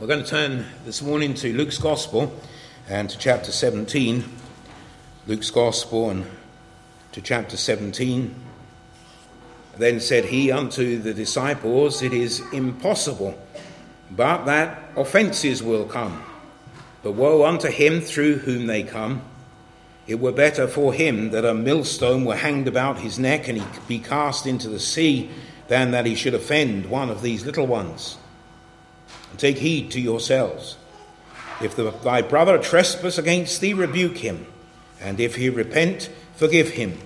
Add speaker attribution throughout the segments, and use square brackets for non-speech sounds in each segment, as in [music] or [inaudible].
Speaker 1: We're going to turn this morning to Luke's Gospel and to chapter 17. Luke's Gospel and to chapter 17. Then said he unto the disciples, It is impossible, but that offences will come. But woe unto him through whom they come. It were better for him that a millstone were hanged about his neck and he be cast into the sea than that he should offend one of these little ones. Take heed to yourselves. If the, thy brother trespass against thee, rebuke him. And if he repent, forgive him.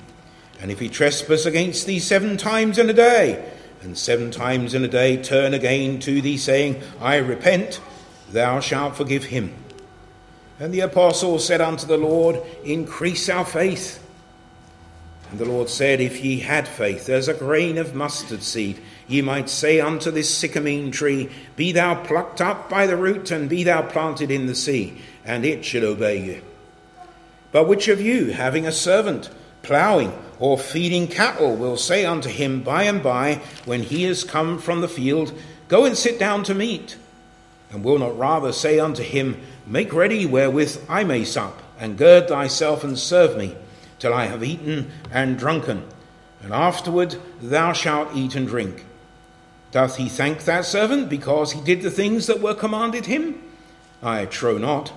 Speaker 1: And if he trespass against thee seven times in a day, and seven times in a day turn again to thee, saying, I repent, thou shalt forgive him. And the apostle said unto the Lord, Increase our faith. And the Lord said, If ye had faith as a grain of mustard seed, ye might say unto this sycamine tree, Be thou plucked up by the root, and be thou planted in the sea, and it should obey you. But which of you, having a servant ploughing or feeding cattle, will say unto him by and by, when he is come from the field, Go and sit down to meat? And will not rather say unto him, Make ready wherewith I may sup, and gird thyself and serve me, till I have eaten and drunken, and afterward thou shalt eat and drink? Doth he thank that servant because he did the things that were commanded him? I trow not.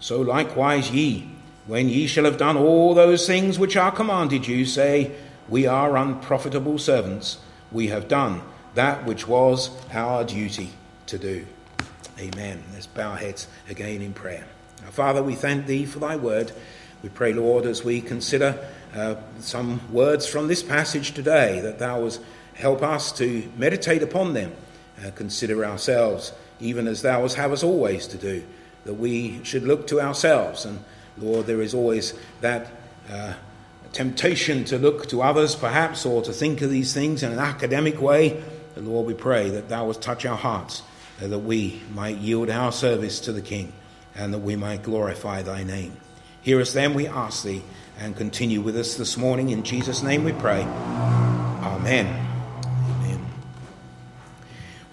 Speaker 1: So likewise ye, when ye shall have done all those things which are commanded you, say, We are unprofitable servants. We have done that which was our duty to do. Amen. Let's bow our heads again in prayer. Now, Father, we thank thee for thy word. We pray, Lord, as we consider uh, some words from this passage today, that thou was Help us to meditate upon them, and consider ourselves, even as thou hast us always to do, that we should look to ourselves. And Lord, there is always that uh, temptation to look to others, perhaps, or to think of these things in an academic way. But Lord, we pray that thou wouldst touch our hearts, uh, that we might yield our service to the King, and that we might glorify thy name. Hear us then, we ask thee, and continue with us this morning. In Jesus' name we pray. Amen.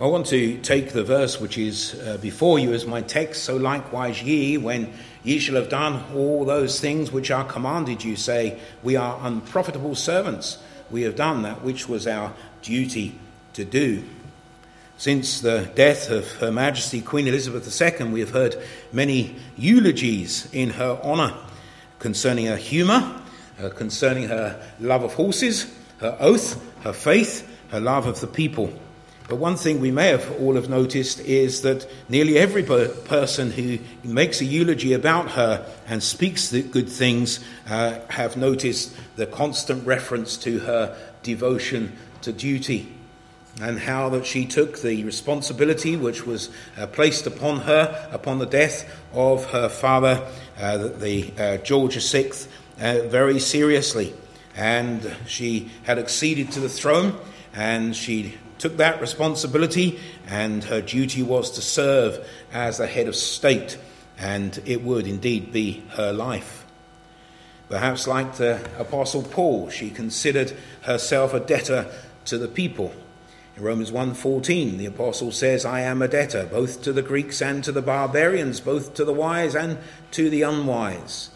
Speaker 1: I want to take the verse which is uh, before you as my text. So likewise, ye, when ye shall have done all those things which are commanded you, say, We are unprofitable servants. We have done that which was our duty to do. Since the death of Her Majesty Queen Elizabeth II, we have heard many eulogies in her honour concerning her humour, uh, concerning her love of horses, her oath, her faith, her love of the people. But one thing we may have all have noticed is that nearly every person who makes a eulogy about her and speaks the good things uh, have noticed the constant reference to her devotion to duty and how that she took the responsibility which was uh, placed upon her upon the death of her father, uh, the uh, George VI, uh, very seriously. And she had acceded to the throne and she took that responsibility, and her duty was to serve as the head of state, and it would indeed be her life. Perhaps, like the Apostle Paul, she considered herself a debtor to the people. In Romans 1:14, the apostle says, "I am a debtor both to the Greeks and to the barbarians, both to the wise and to the unwise."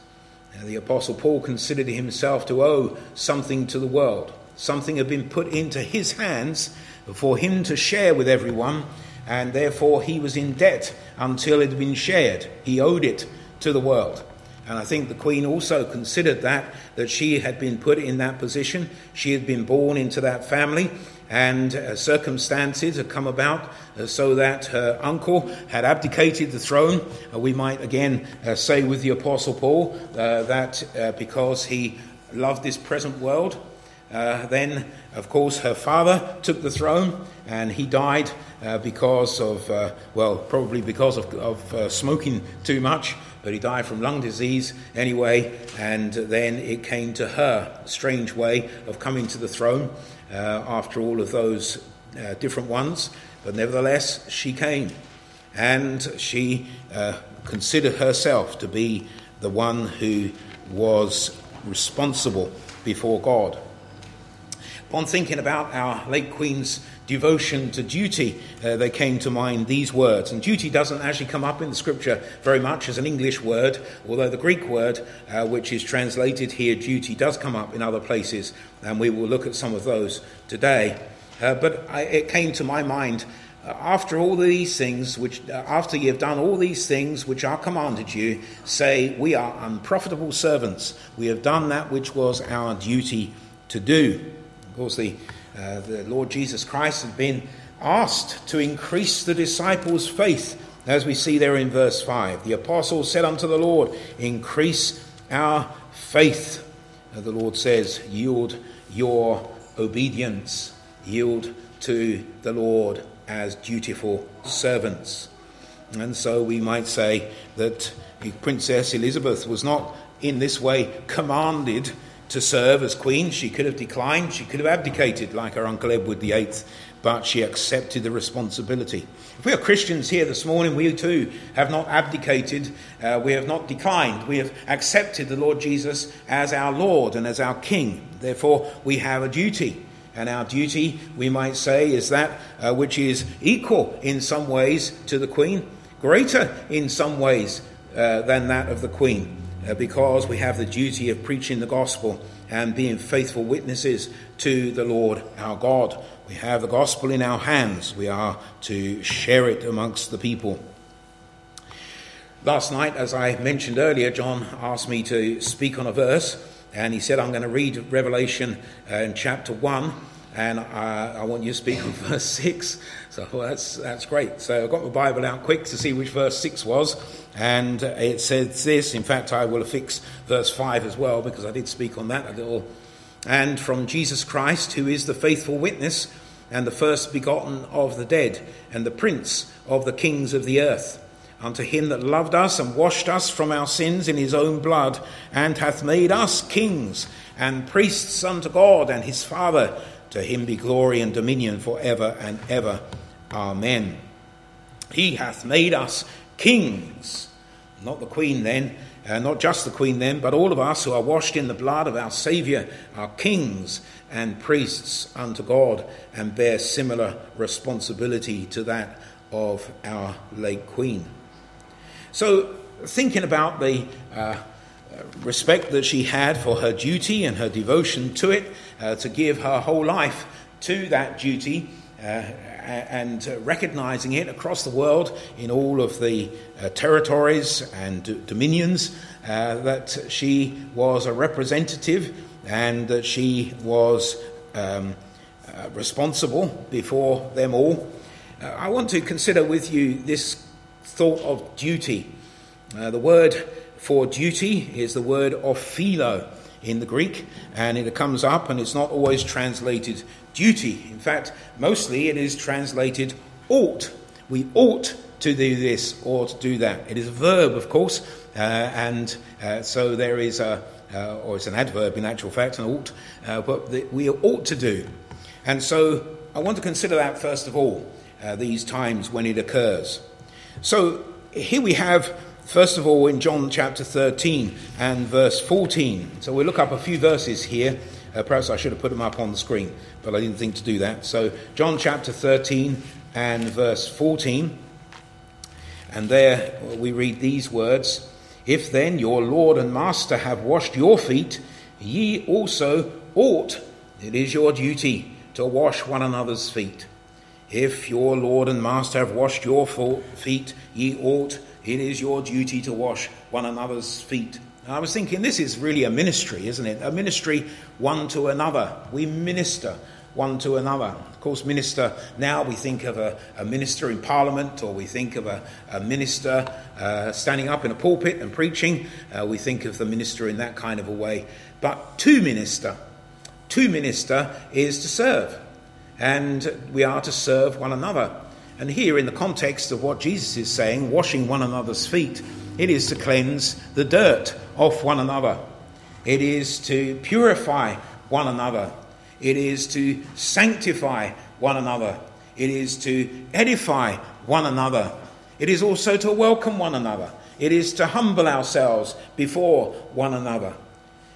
Speaker 1: Now, the apostle Paul considered himself to owe something to the world. Something had been put into his hands for him to share with everyone, and therefore he was in debt until it had been shared. He owed it to the world. And I think the Queen also considered that, that she had been put in that position. She had been born into that family, and uh, circumstances had come about uh, so that her uncle had abdicated the throne. Uh, we might again uh, say with the Apostle Paul uh, that uh, because he loved this present world, uh, then, of course, her father took the throne and he died uh, because of, uh, well, probably because of, of uh, smoking too much, but he died from lung disease anyway. And then it came to her, strange way of coming to the throne uh, after all of those uh, different ones. But nevertheless, she came and she considered herself to be the one who was responsible before God. Upon thinking about our late Queen's devotion to duty, uh, came to mind these words. And duty doesn't actually come up in the scripture very much as an English word, although the Greek word, uh, which is translated here, duty, does come up in other places, and we will look at some of those today. Uh, but I, it came to my mind uh, after all these things, which uh, after you have done all these things which are commanded you, say, We are unprofitable servants. We have done that which was our duty to do. Of course, the uh, the Lord Jesus Christ had been asked to increase the disciples' faith, as we see there in verse 5. The apostles said unto the Lord, Increase our faith. Uh, the Lord says, Yield your obedience, yield to the Lord as dutiful servants. And so we might say that Princess Elizabeth was not in this way commanded to serve as queen. She could have declined, she could have abdicated like her uncle Edward VIII, but she accepted the responsibility. If we are Christians here this morning, we too have not abdicated, uh, we have not declined, we have accepted the Lord Jesus as our Lord and as our King. Therefore, we have a duty. And our duty, we might say, is that uh, which is equal in some ways to the Queen, greater in some ways uh, than that of the Queen because we have the duty of preaching the gospel and being faithful witnesses to the Lord our God. We have the gospel in our hands. We are to share it amongst the people. Last night, as I mentioned earlier, John asked me to speak on a verse, and he said, I'm going to read Revelation uh, in chapter 1 and I, I, want you to speak on [laughs] verse 6. So well, that's, that's great. So I got my Bible out quick to see which verse 6 was, and it says this. In fact, I will affix verse 5 as well, because I did speak on that a little. And from Jesus Christ, who is the faithful witness, and the first begotten of the dead, and the prince of the kings of the earth. Unto him that loved us and washed us from our sins in his own blood, and hath made us kings and priests unto God and his Father. To him be glory and dominion for ever and ever. Amen. He hath made us kings, not the queen then, uh, not just the queen then, but all of us who are washed in the blood of our Saviour are kings and priests unto God and bear similar responsibility to that of our late queen. So, thinking about the uh, respect that she had for her duty and her devotion to it, uh, to give her whole life to that duty. Uh, and recognizing it across the world in all of the uh, territories and dominions, uh, that she was a representative and that she was um, uh, responsible before them all. I want to consider with you this thought of duty. the word for duty is the word ophilo in the Greek, and it comes up and it's not always translated duty. In fact, mostly it is translated ought. We ought to do this or to do that. It is a verb, of course, uh, and uh, so there is a, uh, or it's an adverb in actual fact, an ought, uh, but the, we ought to do. And so I want to consider that first of all, uh, these times when it occurs. So here we have First of all, in John chapter 13 and verse 14. So we'll look up a few verses here. Uh, perhaps I should have put them up on the screen, but I didn't think to do that. So, John chapter 13 and verse 14. And there we read these words If then your Lord and Master have washed your feet, ye also ought, it is your duty, to wash one another's feet. If your Lord and Master have washed your feet, ye ought it is your duty to wash one another's feet. And I was thinking, this is really a ministry, isn't it? A ministry one to another. We minister one to another. Of course, minister, now we think of a, a minister in parliament or we think of a, a minister uh, standing up in a pulpit and preaching. Uh, we think of the minister in that kind of a way. But to minister, to minister is to serve. And we are to serve one another. And here, in the context of what Jesus is saying, washing one another's feet, it is to cleanse the dirt off one another. It is to purify one another. It is to sanctify one another. It is to edify one another. It is also to welcome one another. It is to humble ourselves before one another.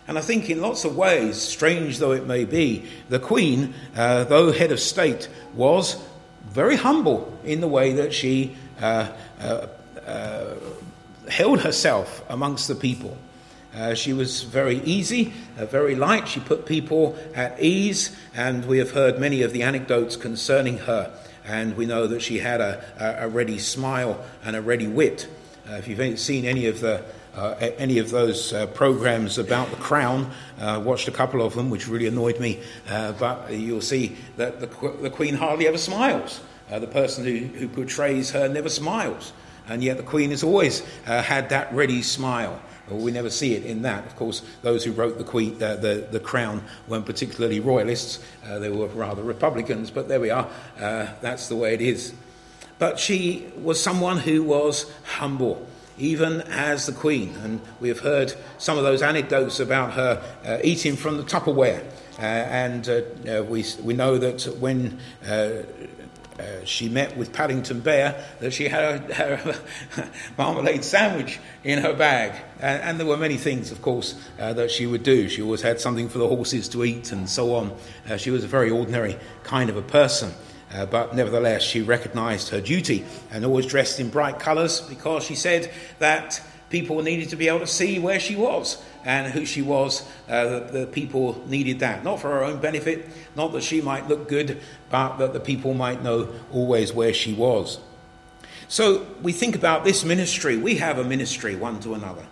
Speaker 1: And I think, in lots of ways, strange though it may be, the Queen, uh, though head of state, was very humble in the way that she uh, uh, uh held herself amongst the people. Uh, she was very easy, uh, very light. She put people at ease, and we have heard many of the anecdotes concerning her. And we know that she had a, a, ready smile and a ready wit. If you've seen any of the any of those uh, programs about the crown. Uh, watched a couple of them, which really annoyed me. Uh, but you'll see that the, the Queen hardly ever smiles. Uh, the person who, who portrays her never smiles. And yet the Queen has always uh, had that ready smile. Well, we never see it in that. Of course, those who wrote the, queen, the, the Crown weren't particularly royalists, they were rather Republicans, but there we are. that's the way it is. But she was someone who was humble even as the Queen. And we have heard some of those anecdotes about her uh, eating from the Tupperware. Uh, and uh, uh we, we know that when uh, uh, she met with Paddington Bear, that she had a, had [laughs] marmalade sandwich in her bag. And, and, there were many things, of course, that she would do. She always had something for the horses to eat and so on. she was a very ordinary kind of a person. Uh, but nevertheless, she recognized her duty and always dressed in bright colors because she said that people needed to be able to see where she was and who she was. Uh, the, people needed that, not for her own benefit, not that she might look good, but that the people might know always where she was. So we think about this ministry. We have a ministry one to another.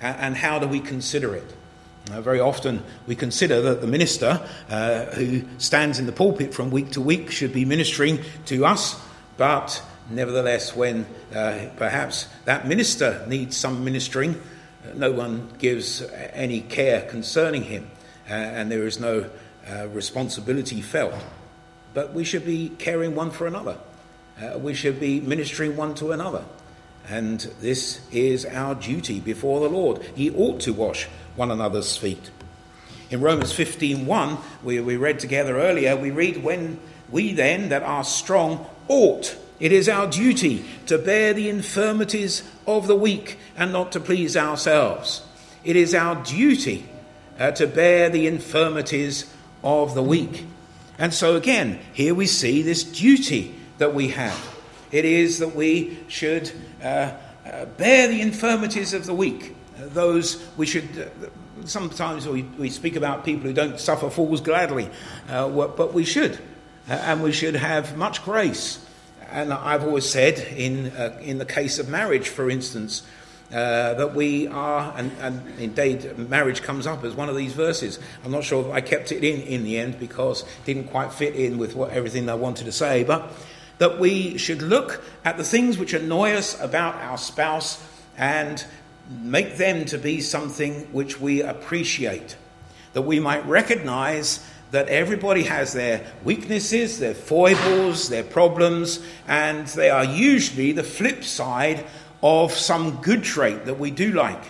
Speaker 1: and how do we consider it? Uh, very often we consider that the minister uh, who stands in the pulpit from week to week should be ministering to us, but nevertheless, when uh, perhaps that minister needs some ministering, uh, no one gives any care concerning him, uh, and there is no responsibility felt. But we should be caring one for another, we should be ministering one to another. And this is our duty before the Lord. He ought to wash one another's feet. In Romans 15:1, we, we read together earlier, we read, When we then that are strong ought, it is our duty to bear the infirmities of the weak and not to please ourselves. It is our duty uh, to bear the infirmities of the weak. And so, again, here we see this duty that we have. It is that we should uh, uh, bear the infirmities of the weak those we should. Uh, sometimes we, we speak about people who don't suffer fools gladly, uh, but we should. Uh, and we should have much grace. And I've always said, in, uh, in the case of marriage, for instance, uh, that we are, and, and, indeed marriage comes up as one of these verses. I'm not sure I kept it in in the end because it didn't quite fit in with what, everything I wanted to say, but that we should look at the things which annoy us about our spouse and make them to be something which we appreciate, that we might recognize that everybody has their weaknesses, their foibles, their problems, and they are usually the flip side of some good trait that we do like.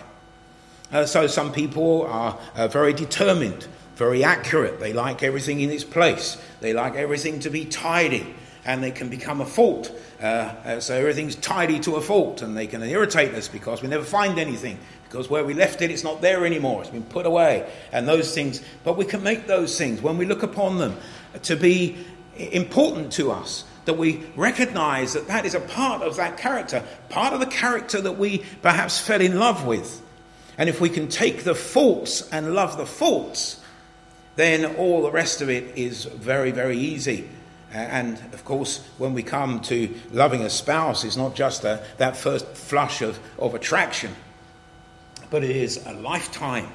Speaker 1: Uh, so, some people are uh, very determined, very accurate. They like everything in its place, they like everything to be tidy, and they can become a fault. Uh, uh, so everything's tidy to a fault, and they can irritate us because we never find anything. Because where we left it, it's not there anymore. It's been put away, and those things. But we can make those things when we look upon them to be important to us. That we recognize that that is a part of that character, part of the character that we perhaps fell in love with. And if we can take the faults and love the faults, then all the rest of it is very, very easy and of course, when we come to loving a spouse, it's not just a, that first flush of, of attraction, but it is a lifetime.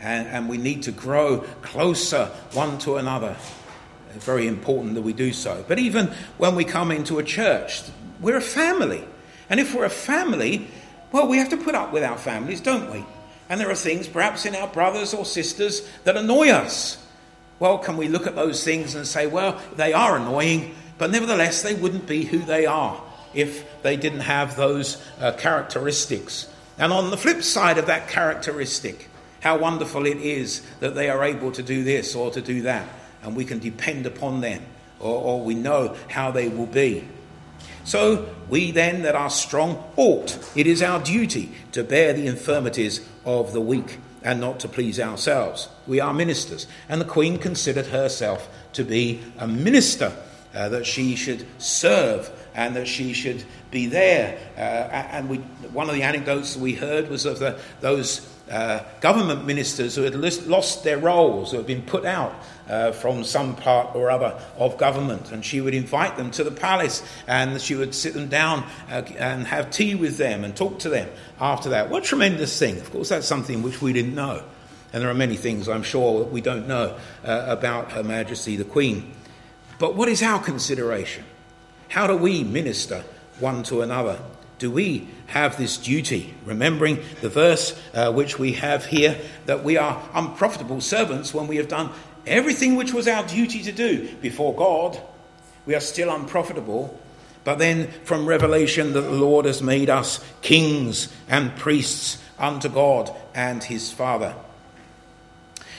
Speaker 1: And, and we need to grow closer one to another. It's very important that we do so. But even when we come into a church, we're a family. And if we're a family, well, we have to put up with our families, don't we? And there are things, perhaps in our brothers or sisters, that annoy us. Well, can we look at those things and say, well, they are annoying, but nevertheless, they wouldn't be who they are if they didn't have those uh, characteristics. And on the flip side of that characteristic, how wonderful it is that they are able to do this or to do that, and we can depend upon them, or, or we know how they will be. So we then that are strong ought, it is our duty to bear the infirmities of the weak and not to please ourselves. We are ministers. And the Queen considered herself to be a minister, uh, that she should serve and that she should be there. Uh, and we, one of the anecdotes that we heard was of the, those uh, government ministers who had lost their roles, who had been put out uh, from some part or other of government. And she would invite them to the palace and she would sit them down uh, and have tea with them and talk to them after that. What a tremendous thing. Of course, that's something which we didn't know. And there are many things I'm sure that we don't know uh, about Her Majesty the Queen. But what is our consideration? How do we minister one to another? Do we have this duty? Remembering the verse uh, which we have here that we are unprofitable servants when we have done everything which was our duty to do before God. We are still unprofitable. But then from Revelation, that the Lord has made us kings and priests unto God and his Father.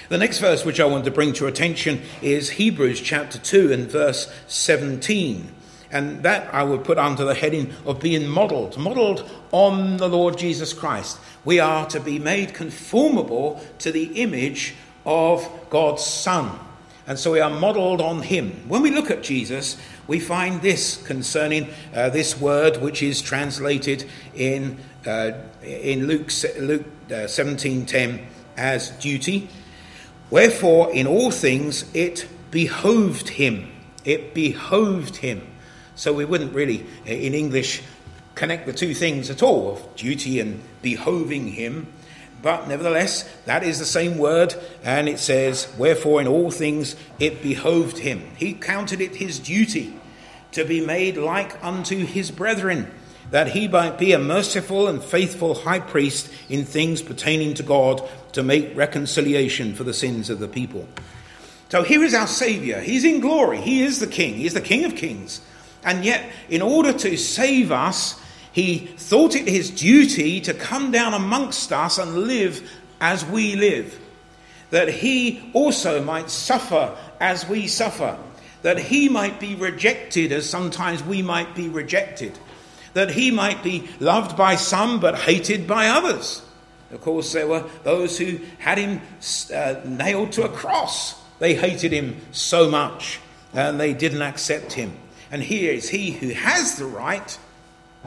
Speaker 1: The next verse which I want to bring to your attention is Hebrews chapter 2 and verse 17. And that I would put under the heading of being modeled, modeled on the Lord Jesus Christ. We are to be made conformable to the image of God's Son. And so we are modeled on him. When we look at Jesus, we find this concerning uh, this word which is translated in, uh, in Luke, Luke uh, 17.10 as duty. Wherefore, in all things, it behoved him. It behoved him. So we wouldn't really, in English, connect the two things at all of duty and behoving him. But nevertheless, that is the same word, and it says, Wherefore in all things it behoved him. He counted it his duty to be made like unto his brethren, that he might be a merciful and faithful high priest in things pertaining to God, to make reconciliation for the sins of the people. So here is our Saviour. He's in glory. He is the King. He is the King of kings. And yet, in order to save us, he thought it his duty to come down amongst us and live as we live. That he also might suffer as we suffer. That he might be rejected as sometimes we might be rejected. That he might be loved by some but hated by others. Of course, there were those who had him uh, nailed to a cross. They hated him so much and they didn't accept him. And here is he who has the right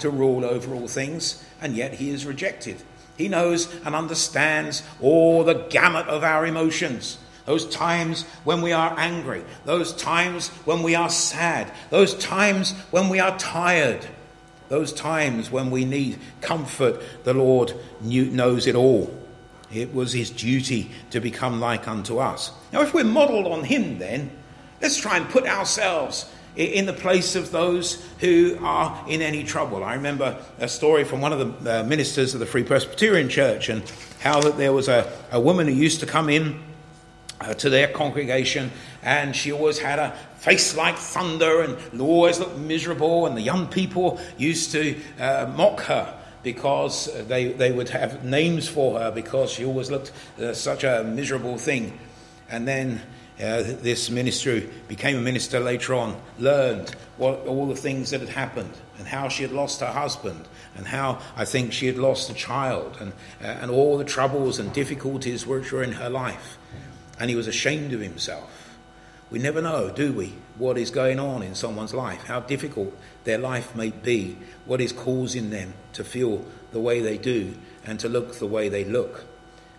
Speaker 1: to rule over all things, and yet he is rejected. He knows and understands all the gamut of our emotions. Those times when we are angry, those times when we are sad, those times when we are tired, those times when we need comfort, the Lord knows it all. It was his duty to become like unto us. Now, if we're modeled on him, then let's try and put ourselves in the place of those who are in any trouble. I remember a story from one of the uh, ministers of the Free Presbyterian Church and how that there was a, a woman who used to come in uh, to their congregation and she always had a face like thunder and always looked miserable and the young people used to uh, mock her because they, they would have names for her because she always looked uh, such a miserable thing. And then uh, this minister who became a minister later on, learned what, all the things that had happened and how she had lost her husband and how I think she had lost a child and, uh, and all the troubles and difficulties which were in her life. And he was ashamed of himself. We never know, do we, what is going on in someone's life, how difficult their life may be, what is causing them to feel the way they do and to look the way they look.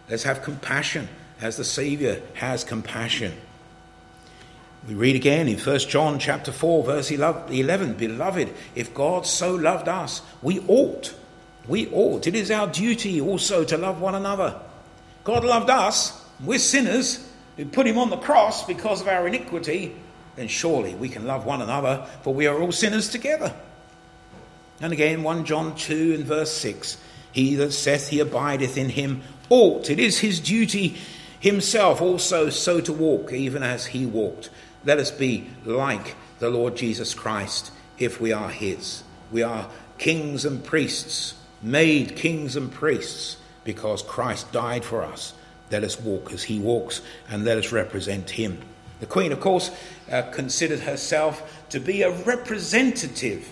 Speaker 1: Let's have compassion as the Saviour has compassion. We read again in 1 John chapter 4 verse 11, beloved, if God so loved us, we ought, we ought, it is our duty also to love one another. God loved us, we're sinners who put him on the cross because of our iniquity, then surely we can love one another, for we are all sinners together. And again, 1 John 2 and verse 6 He that saith he abideth in him ought, it is his duty himself also so to walk, even as he walked. Let us be like the Lord Jesus Christ if we are his. We are kings and priests, made kings and priests because Christ died for us. Let us walk as he walks and let us represent him. The Queen, of course, uh, considered herself to be a representative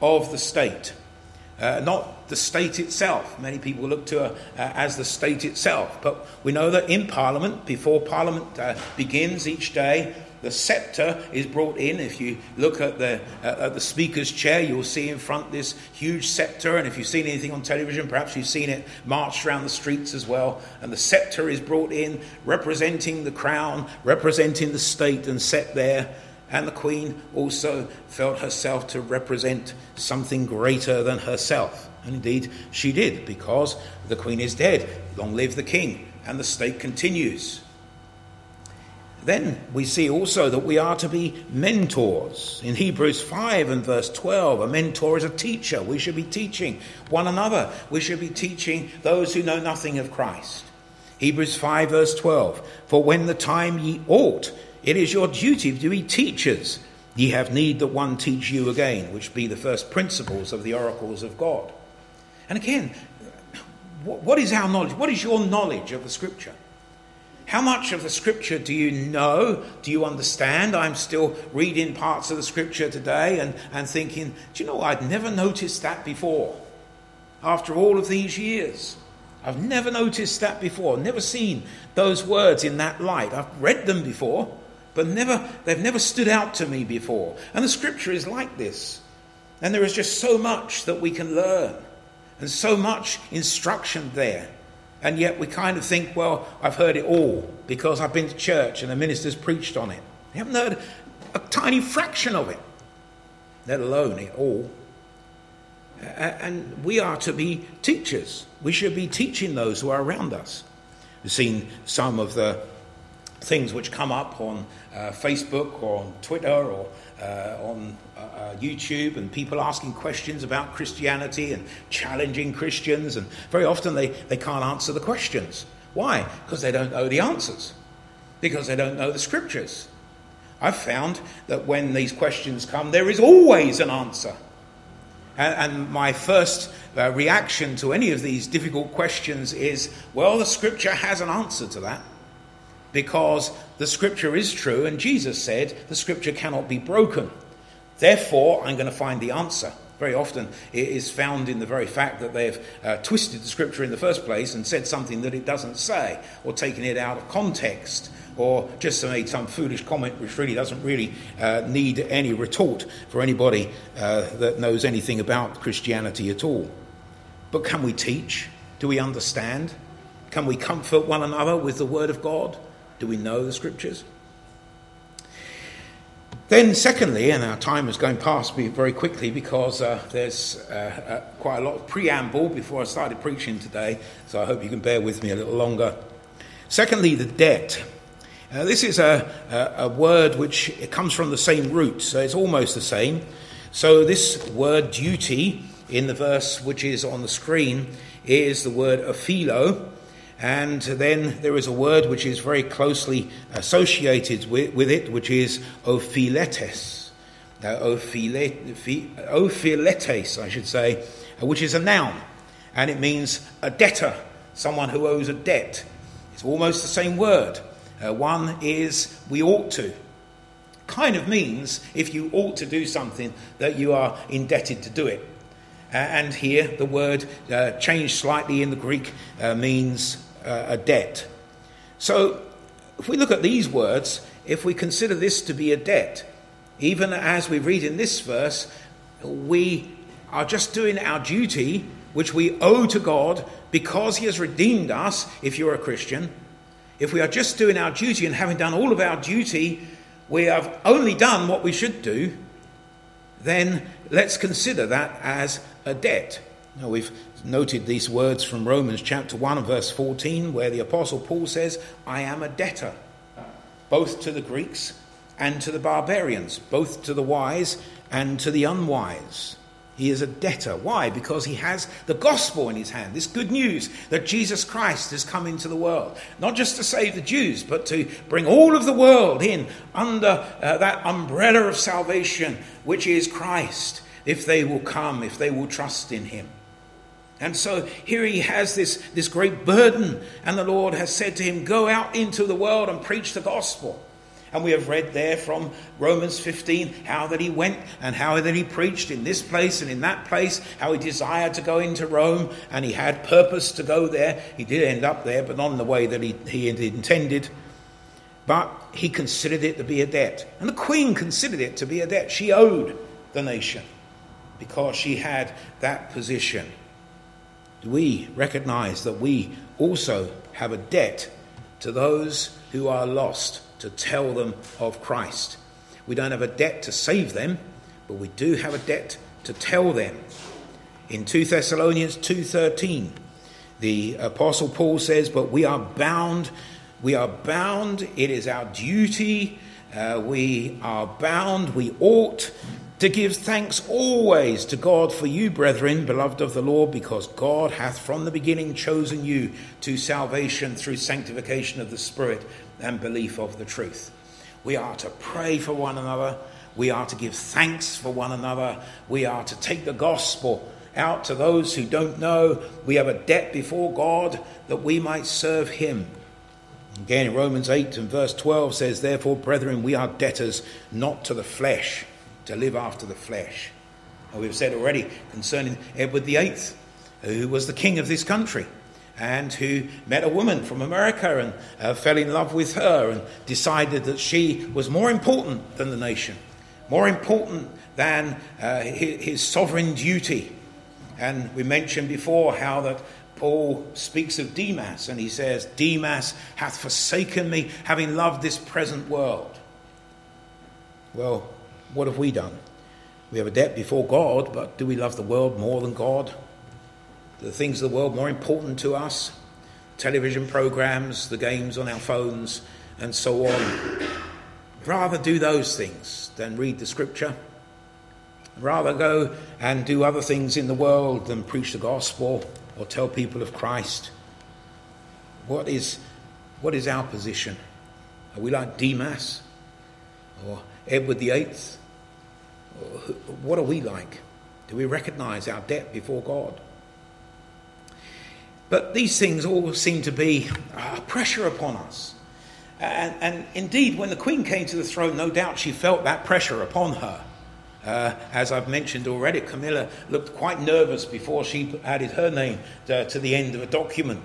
Speaker 1: of the state. uh, not the state itself. Many people look to her uh, as the state itself. But we know that in Parliament, before Parliament uh, begins each day, the scepter is brought in. If you look at the, uh, at the Speaker's chair, you'll see in front this huge scepter. And if you've seen anything on television, perhaps you've seen it marched around the streets as well. And the scepter is brought in, representing the crown, representing the state, and set there. And the Queen also felt herself to represent something greater than herself. And indeed, she did, because the Queen is dead. Long live the King. And the state continues. Then we see also that we are to be mentors. In Hebrews 5 and verse 12, a mentor is a teacher. We should be teaching one another. We should be teaching those who know nothing of Christ. Hebrews 5 verse 12, for when the time ye ought, it is your duty to be teachers. Ye have need that one teach you again, which be the first principles of the oracles of God. And again, what is our knowledge? What is your knowledge of the Scripture? How much of the scripture do you know? Do you understand? I'm still reading parts of the scripture today and, and thinking, do you know, I'd never noticed that before. After all of these years, I've never noticed that before, never seen those words in that light. I've read them before, but never, they've never stood out to me before. And the scripture is like this. And there is just so much that we can learn and so much instruction there. And yet we kind of think, well, I've heard it all because I've been to church and the minister's preached on it. We haven't heard a tiny fraction of it, let alone it all. And we are to be teachers. We should be teaching those who are around us. We've seen some of the things which come up on uh, Facebook or on Twitter or uh, on uh, YouTube and people asking questions about Christianity and challenging Christians, and very often they, they can't answer the questions. Why? Because they don't know the answers, because they don't know the scriptures. I've found that when these questions come, there is always an answer. And, and my first uh, reaction to any of these difficult questions is well, the scripture has an answer to that because the scripture is true, and Jesus said the scripture cannot be broken. Therefore, I'm going to find the answer. Very often, it is found in the very fact that they've uh, twisted the scripture in the first place and said something that it doesn't say, or taken it out of context, or just made some foolish comment which really doesn't really uh, need any retort for anybody uh, that knows anything about Christianity at all. But can we teach? Do we understand? Can we comfort one another with the Word of God? Do we know the scriptures? Then, secondly, and our time is going past me very quickly because uh, there's uh, uh, quite a lot of preamble before I started preaching today, so I hope you can bear with me a little longer. Secondly, the debt. Uh, this is a, a, a, word which it comes from the same root, so it's almost the same. So, this word duty in the verse which is on the screen is the word ophilo, and then there is a word which is very closely associated with, with it, which is ophiletes. Now, ophiletes, I should say, uh, which is a noun. And it means a debtor, someone who owes a debt. It's almost the same word. Uh, one is we ought to. Kind of means if you ought to do something, that you are indebted to do it. Uh, and here the word uh, changed slightly in the Greek uh, means uh, a debt. So, if we look at these words, if we consider this to be a debt, even as we read in this verse, we are just doing our duty, which we owe to God because He has redeemed us, if you're a Christian. If we are just doing our duty and having done all of our duty, we have only done what we should do, then let's consider that as a debt. Now, we've noted these words from Romans chapter 1 verse 14, where the Apostle Paul says, I am a debtor, both to the Greeks and to the barbarians, both to the wise and to the unwise. He is a debtor. Why? Because he has the gospel in his hand, this good news that Jesus Christ has come into the world, not just to save the Jews, but to bring all of the world in under uh, that umbrella of salvation, which is Christ, if they will come, if they will trust in him. And so here he has this, this great burden, and the Lord has said to him, Go out into the world and preach the gospel. And we have read there from Romans 15 how that he went and how that he preached in this place and in that place, how he desired to go into Rome and he had purpose to go there. He did end up there, but not in the way that he, he intended. But he considered it to be a debt. And the queen considered it to be a debt. She owed the nation because she had that position. We recognize that we also have a debt to those who are lost to tell them of Christ. We don't have a debt to save them, but we do have a debt to tell them. In 2 Thessalonians 2:13, the apostle Paul says, "But we are bound, we are bound, it is our duty, uh, we are bound, we ought to give thanks always to God for you, brethren, beloved of the Lord, because God hath from the beginning chosen you to salvation through sanctification of the Spirit and belief of the truth. We are to pray for one another. We are to give thanks for one another. We are to take the gospel out to those who don't know. We have a debt before God that we might serve Him. Again, Romans 8 and verse 12 says, Therefore, brethren, we are debtors not to the flesh to live after the flesh. And we've said already concerning Edward VIII, who was the king of this country and who met a woman from America and uh, fell in love with her and decided that she was more important than the nation, more important than uh, his, his sovereign duty. And we mentioned before how that Paul speaks of Demas, and he says, Demas hath forsaken me, having loved this present world. Well, what have we done? We have a debt before God, but do we love the world more than God? The things of the world more important to us? Television programs, the games on our phones, and so on. Rather do those things than read the scripture. Rather go and do other things in the world than preach the gospel or tell people of Christ. What is, what is our position? Are we like Demas or Edward VIII? What are we like? Do we recognize our debt before God? But these things all seem to be uh, pressure upon us. And, and, indeed, when the Queen came to the throne, no doubt she felt that pressure upon her. Uh, as I've mentioned already, Camilla looked quite nervous before she added her name to, to the end of a document.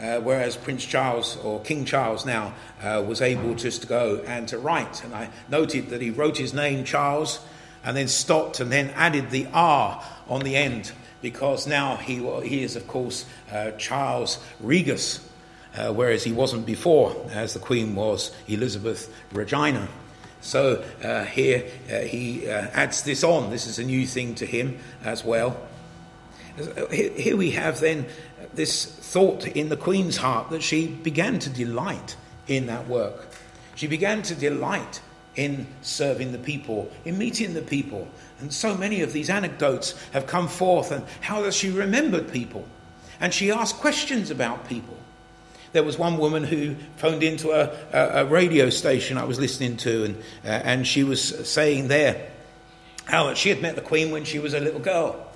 Speaker 1: Uh, whereas Prince Charles, or King Charles now, uh, was able just to go and to write. And I noted that he wrote his name, Charles, and then stopped and then added the R on the end because now he, he is, of course, uh, Charles Regus, uh, whereas he wasn't before, as the Queen was Elizabeth Regina. So uh, here uh, he adds this on. This is a new thing to him as well. Here we have then this thought in the Queen's heart that she began to delight in that work. She began to delight in serving the people, in meeting the people. And so many of these anecdotes have come forth, and how that she remembered people. And she asked questions about people. There was one woman who phoned into a, a, a radio station I was listening to, and, uh, and she was saying there how she had met the Queen when she was a little girl.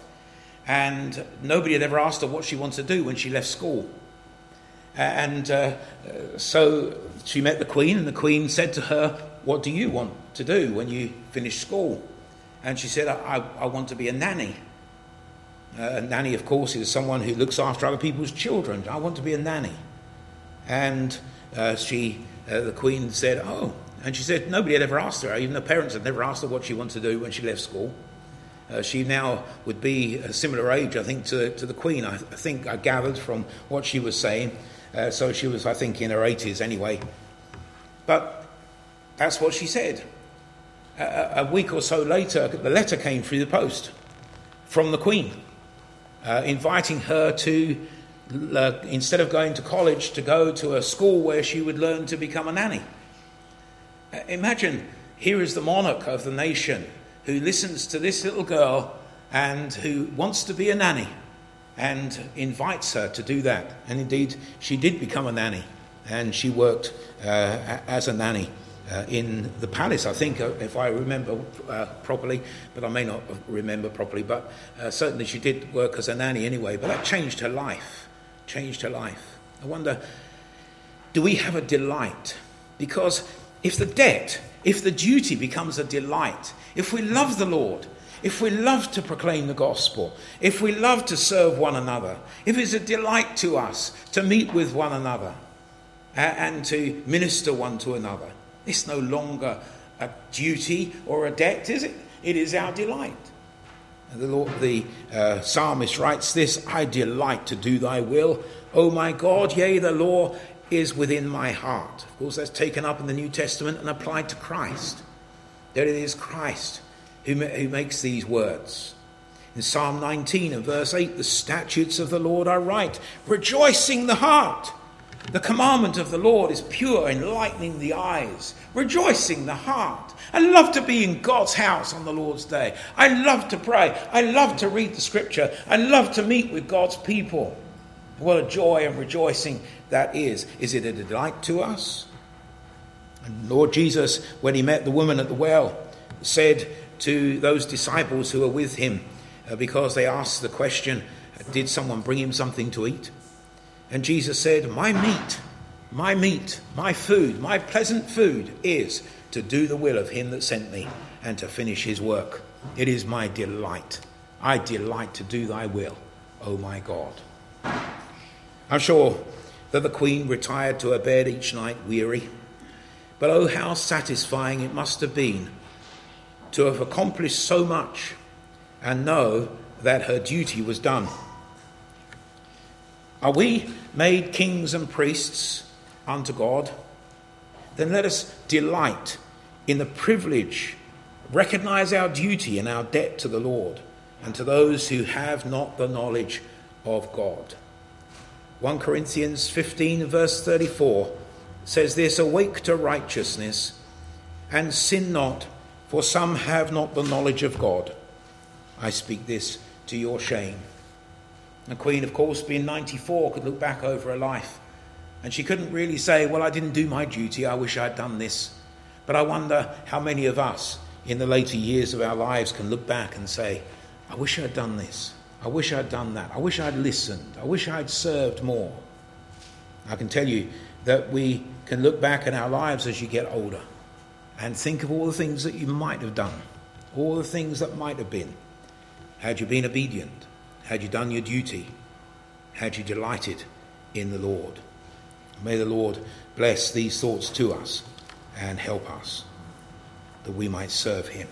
Speaker 1: And nobody had ever asked her what she wanted to do when she left school. And uh, so she met the Queen, and the Queen said to her, what do you want to do when you finish school? And she said, I, I want to be a nanny. Uh, a nanny, of course, is someone who looks after other people's children. I want to be a nanny. And uh, she, uh, the Queen said, Oh. And she said, Nobody had ever asked her, even her parents had never asked her what she wanted to do when she left school. Uh, she now would be a similar age, I think, to, to the Queen. I, I think I gathered from what she was saying. Uh, so she was, I think, in her 80s anyway. But that's what she said. A, a, week or so later, the letter came through the post from the Queen, uh, inviting her to, uh, instead of going to college, to go to a school where she would learn to become a nanny. Uh, imagine here is the monarch of the nation who listens to this little girl and who wants to be a nanny and invites her to do that. And indeed, she did become a nanny and she worked uh, as a nanny uh, in the palace, I think, uh, if I remember uh, properly, but I may not remember properly. But uh, certainly she did work as a nanny anyway, but that changed her life. Changed her life. I wonder, do we have a delight? Because if the debt, if the duty becomes a delight, if we love the Lord, if we love to proclaim the gospel, if we love to serve one another, if it's a delight to us to meet with one another and to minister one to another, it's no longer a duty or a debt, is it? It is our delight. The, Lord, the uh, psalmist writes this I delight to do thy will, O my God, yea, the law is within my heart. Of course, that's taken up in the New Testament and applied to Christ. That it is Christ who, who makes these words. In Psalm 19 and verse 8, the statutes of the Lord are right, rejoicing the heart. The commandment of the Lord is pure, enlightening the eyes, rejoicing the heart. I love to be in God's house on the Lord's day. I love to pray. I love to read the scripture. I love to meet with God's people. What a joy and rejoicing that is. Is it a delight to us? And Lord Jesus, when he met the woman at the well, said to those disciples who were with him, uh, because they asked the question, Did someone bring him something to eat? And Jesus said, My meat, my meat, my food, my pleasant food is to do the will of him that sent me and to finish his work. It is my delight. I delight to do thy will, O my God. I'm sure that the Queen retired to her bed each night weary, but oh, how satisfying it must have been to have accomplished so much and know that her duty was done. Are we made kings and priests unto God? Then let us delight in the privilege, recognize our duty and our debt to the Lord and to those who have not the knowledge of God. 1 Corinthians 15, verse 34 says this Awake to righteousness and sin not, for some have not the knowledge of God. I speak this to your shame. The Queen, of course, being 94, could look back over her life. And she couldn't really say, Well, I didn't do my duty, I wish I'd done this. But I wonder how many of us in the later years of our lives can look back and say, I wish I'd done this. I wish I'd done that. I wish I'd listened. I wish I'd served more. I can tell you that we can look back in our lives as you get older and think of all the things that you might have done, all the things that might have been, had you been obedient, had you done your duty? Had you delighted in the Lord? May the Lord bless these thoughts to us and help us that we might serve him.